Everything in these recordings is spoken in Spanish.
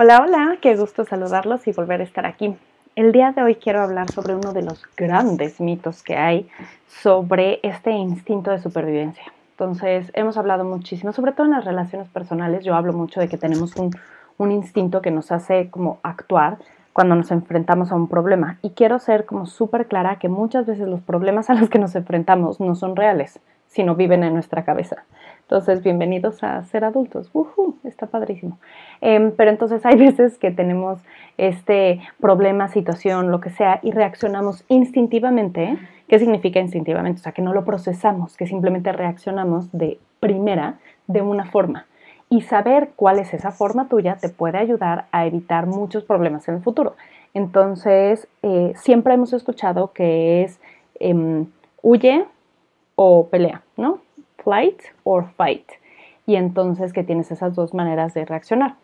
Hola, hola, qué gusto saludarlos y volver a estar aquí. El día de hoy quiero hablar sobre uno de los grandes mitos que hay sobre este instinto de supervivencia. Entonces, hemos hablado muchísimo, sobre todo en las relaciones personales, yo hablo mucho de que tenemos un, instinto que nos hace como actuar cuando nos enfrentamos a un problema. Y quiero ser como súper clara que muchas veces los problemas a los que nos enfrentamos no son reales, sino viven en nuestra cabeza. Entonces, bienvenidos a ser adultos. está padrísimo. Em, pero entonces hay veces que tenemos este problema, situación, lo que sea, y reaccionamos instintivamente. ¿Qué significa instintivamente? O sea, que no lo procesamos, que simplemente reaccionamos de primera, de una forma. Y saber cuál es esa forma tuya te puede ayudar a evitar muchos problemas en el futuro. Entonces, eh, siempre hemos escuchado que es em, huye o pelea, ¿no? flight or fight. Y entonces que tienes esas dos maneras de reaccionar.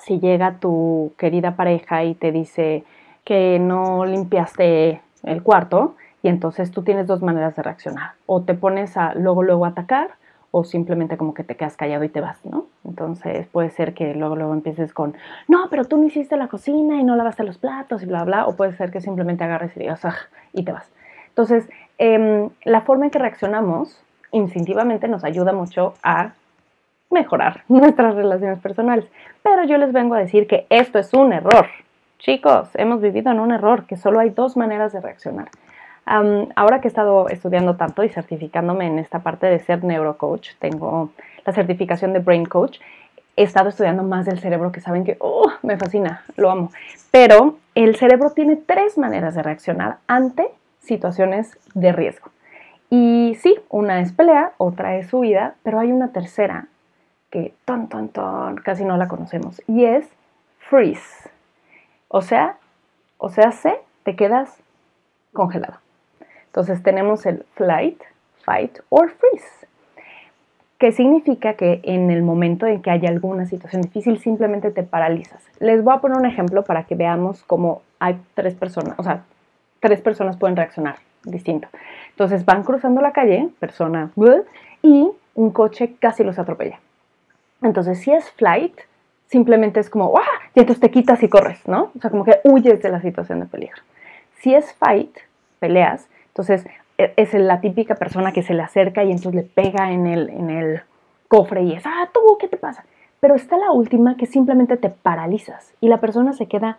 Si llega tu querida pareja y te dice que no limpiaste el cuarto, y entonces tú tienes dos maneras de reaccionar. O te pones a luego, luego atacar, o simplemente como que te quedas callado y te vas, ¿no? Entonces puede ser que luego, luego empieces con, no, pero tú no hiciste la cocina y no lavaste los platos y bla, bla, o puede ser que simplemente agarres y digas, ah, y te vas. Entonces, em, la forma en que reaccionamos instintivamente nos ayuda mucho a mejorar nuestras relaciones personales. Pero yo les vengo a decir que esto es un error. Chicos, hemos vivido en un error, que solo hay dos maneras de reaccionar. ahora que he estado estudiando tanto y certificándome en esta parte de ser neurocoach, tengo la certificación de Brain Coach, he estado estudiando más del cerebro que saben que oh, me fascina, lo amo. Pero el cerebro tiene tres maneras de reaccionar ante situaciones de riesgo. Y sí, una es pelea, otra es huida, pero hay una tercera que ton, ton, ton, casi no la conocemos y es freeze. O sea, o sea, se, te quedas congelado. Entonces tenemos el flight, fight or freeze, que significa que en el momento en que haya alguna situación difícil simplemente te paralizas. Les voy a poner un ejemplo para que veamos cómo hay tres personas, o sea, tres personas pueden reaccionar distinto. Entonces van cruzando la calle, persona, y un coche casi los atropella. Entonces, si es flight, simplemente es como, ¡ah! Y entonces te quitas y corres, ¿no? O sea, como que huyes de la situación de peligro. Si es fight, peleas, entonces e, es la típica persona que se le acerca y entonces le pega en el, en el cofre y es, ah, tú, ¿qué te pasa? Pero está la última que simplemente te paralizas y la persona se queda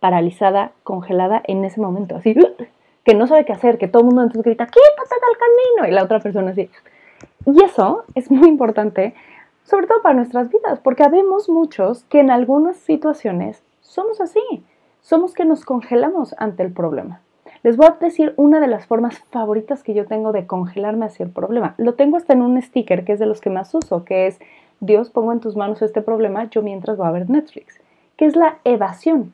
paralizada, congelada en ese momento, así, que no sabe qué hacer, que todo el mundo entonces grita, quítate del camino, y la otra persona así. Y eso es muy importante, sobre todo para nuestras vidas, porque habemos muchos que en algunas situaciones somos así, somos que nos congelamos ante el problema. Les voy a decir una de las formas favoritas que yo tengo de congelarme hacia el problema. Lo tengo hasta en un sticker que es de los que más uso, que es Dios pongo en tus manos este problema, yo mientras voy a ver Netflix, que es la evasión.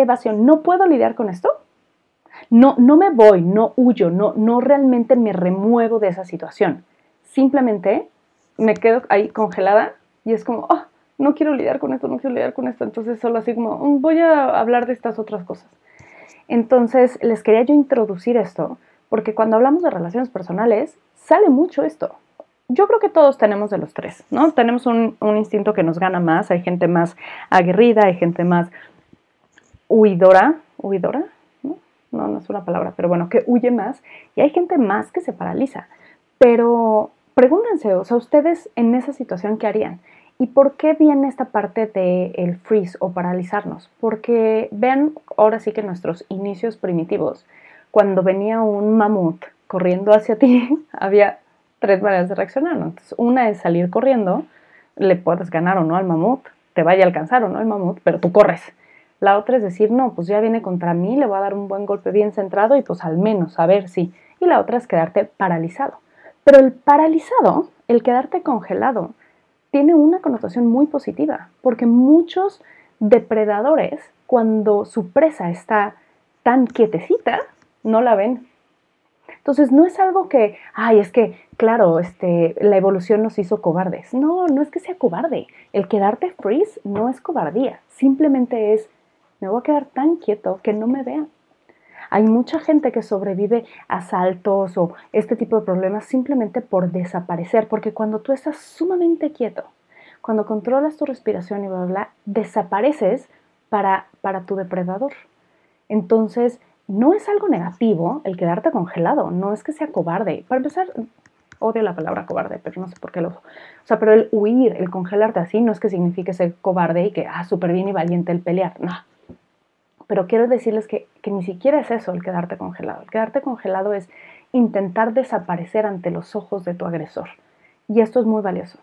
Evasión, ¿no puedo lidiar con esto? No, no me voy, no huyo, no, no realmente me remuevo de esa situación. Simplemente me quedo ahí congelada y es como, oh, no quiero lidiar con esto, no quiero lidiar con esto. Entonces solo así como, mm, voy a hablar de estas otras cosas. Entonces les quería yo introducir esto, porque cuando hablamos de relaciones personales, sale mucho esto. Yo creo que todos tenemos de los tres, ¿no? Tenemos un instinto que nos gana más, hay gente más aguerrida, hay gente más huidora, huidora, no, no es una palabra, pero bueno, que huye más y hay gente más que se paraliza. Pero pregúntense, o sea, ustedes en esa situación, ¿qué harían? ¿Y por qué viene esta parte del el freeze o paralizarnos? Porque vean ahora sí que nuestros inicios primitivos, cuando venía un mamut corriendo hacia ti, había tres maneras de reaccionar. Entonces, una es salir corriendo, le puedes ganar o no al mamut, te vaya a alcanzar o no el mamut, pero tú corres. La otra es decir, no, pues ya viene contra mí, le voy a dar un buen golpe bien centrado y pues al menos a ver si. Y la otra es quedarte paralizado. Pero el paralizado, el quedarte congelado, tiene una connotación muy positiva, porque muchos depredadores, cuando su presa está tan quietecita, no la ven. Entonces no es algo que, ay, es que, claro, este, la evolución nos hizo cobardes. No, no es que sea cobarde. El quedarte freeze no es cobardía, simplemente es me voy a quedar tan quieto que no me vean. Hay mucha gente que sobrevive a asaltos o este tipo de problemas simplemente por desaparecer, porque cuando tú estás sumamente quieto, cuando controlas tu respiración y bla, bla, bla desapareces para, para tu depredador. Entonces, no es algo negativo el quedarte congelado, no es que sea cobarde. Para empezar, odio la palabra cobarde, pero no sé por qué lo... O sea, pero el huir, el congelarte así, no es que signifique ser cobarde y que, ah, súper bien y valiente el pelear, no. Pero quiero decirles que, que ni siquiera es eso el quedarte congelado. El quedarte congelado es intentar desaparecer ante los ojos de tu agresor. Y esto es muy valioso.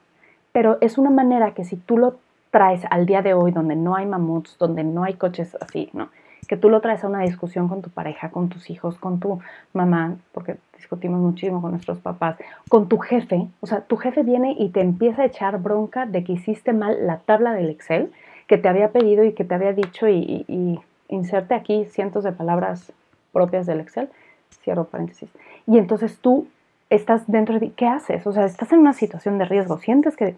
Pero es una manera que si tú lo traes al día de hoy, donde no hay mamuts, donde no hay coches así, ¿no? que tú lo traes a una discusión con tu pareja, con tus hijos, con tu mamá, porque discutimos muchísimo con nuestros papás, con tu jefe, o sea, tu jefe viene y te empieza a echar bronca de que hiciste mal la tabla del Excel que te había pedido y que te había dicho y, inserte aquí cientos de palabras propias del Excel, cierro paréntesis, y entonces tú estás dentro de, ¿qué haces? O sea, estás en una situación de riesgo, sientes que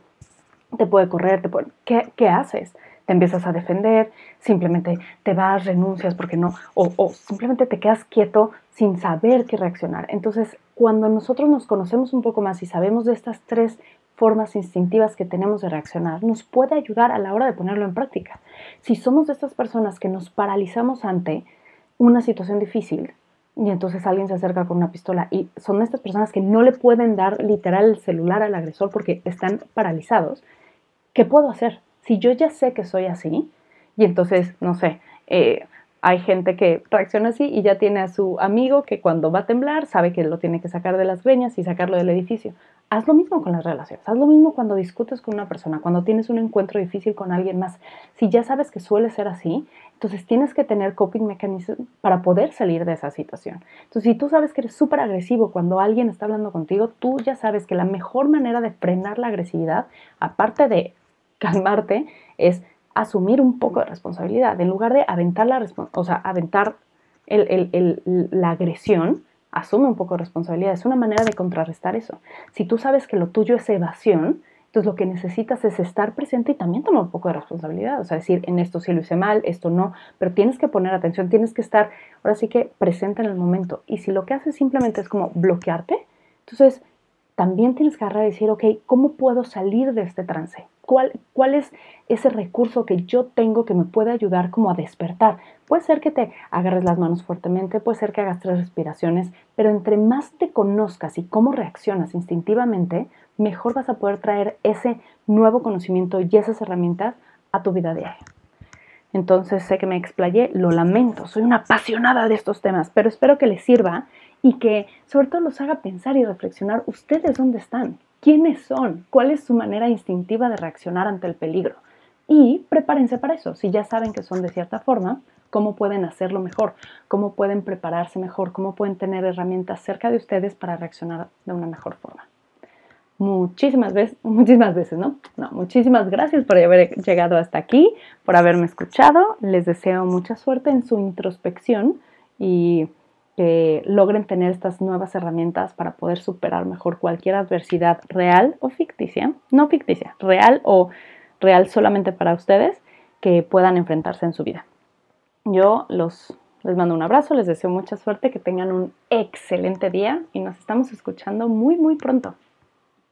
te puede correr, te ¿qué, ¿qué haces? te empiezas a defender, simplemente te vas, renuncias porque no, o, simplemente te quedas quieto sin saber qué reaccionar. Entonces, cuando nosotros nos conocemos un poco más y sabemos de estas tres formas instintivas que tenemos de reaccionar, nos puede ayudar a la hora de ponerlo en práctica. Si somos de estas personas que nos paralizamos ante una situación difícil, y entonces alguien se acerca con una pistola y son estas personas que no le pueden dar literal el celular al agresor porque están paralizados, ¿qué puedo hacer? si yo ya sé que soy así, y entonces, no sé, eh, hay gente que reacciona así y ya tiene a su amigo que cuando va a temblar sabe que lo tiene que sacar de las greñas y sacarlo del edificio. Haz lo mismo con las relaciones, haz lo mismo cuando discutes con una persona, cuando tienes un encuentro difícil con alguien más. Si ya sabes que suele ser así, entonces tienes que tener coping mechanisms para poder salir de esa situación. Entonces, si tú sabes que eres súper agresivo cuando alguien está hablando contigo, tú ya sabes que la mejor manera de frenar la agresividad, aparte de calmarte es asumir un poco de responsabilidad. En lugar de aventar la, o sea, aventar la agresión, asume un poco de responsabilidad. Es una manera de contrarrestar eso. Si tú sabes que lo tuyo es evasión, entonces lo que necesitas es estar presente y también tomar un poco de responsabilidad. O sea, decir, en esto sí lo hice mal, esto no, pero tienes que poner atención, tienes que estar ahora sí que presente en el momento. Y si lo que haces simplemente es como bloquearte, entonces también tienes que agarrar y decir, ok, ¿cómo puedo salir de este trance? ¿Cuál, ¿Cuál es ese recurso que yo tengo que me puede ayudar como a despertar? Puede ser que te agarres las manos fuertemente, puede ser que hagas tres respiraciones, pero entre más te conozcas y cómo reaccionas instintivamente, mejor vas a poder traer ese nuevo conocimiento y esas herramientas a tu vida diaria. Entonces sé que me explayé, lo lamento, soy una apasionada de estos temas, pero espero que les sirva y que sobre todo los haga pensar y reflexionar ustedes dónde están, quiénes son, cuál es su manera instintiva de reaccionar ante el peligro. Y prepárense para eso, si ya saben que son de cierta forma, cómo pueden hacerlo mejor, cómo pueden prepararse mejor, cómo pueden tener herramientas cerca de ustedes para reaccionar de una mejor forma. Muchísimas veces, muchísimas veces, ¿no? No, muchísimas gracias por haber llegado hasta aquí, por haberme escuchado. Les deseo mucha suerte en su introspección y logren tener estas nuevas herramientas para poder superar mejor cualquier adversidad real o ficticia, no ficticia, real o real solamente para ustedes que puedan enfrentarse en su vida. Yo los les mando un abrazo, les deseo mucha suerte, que tengan un excelente día y nos estamos escuchando muy muy pronto.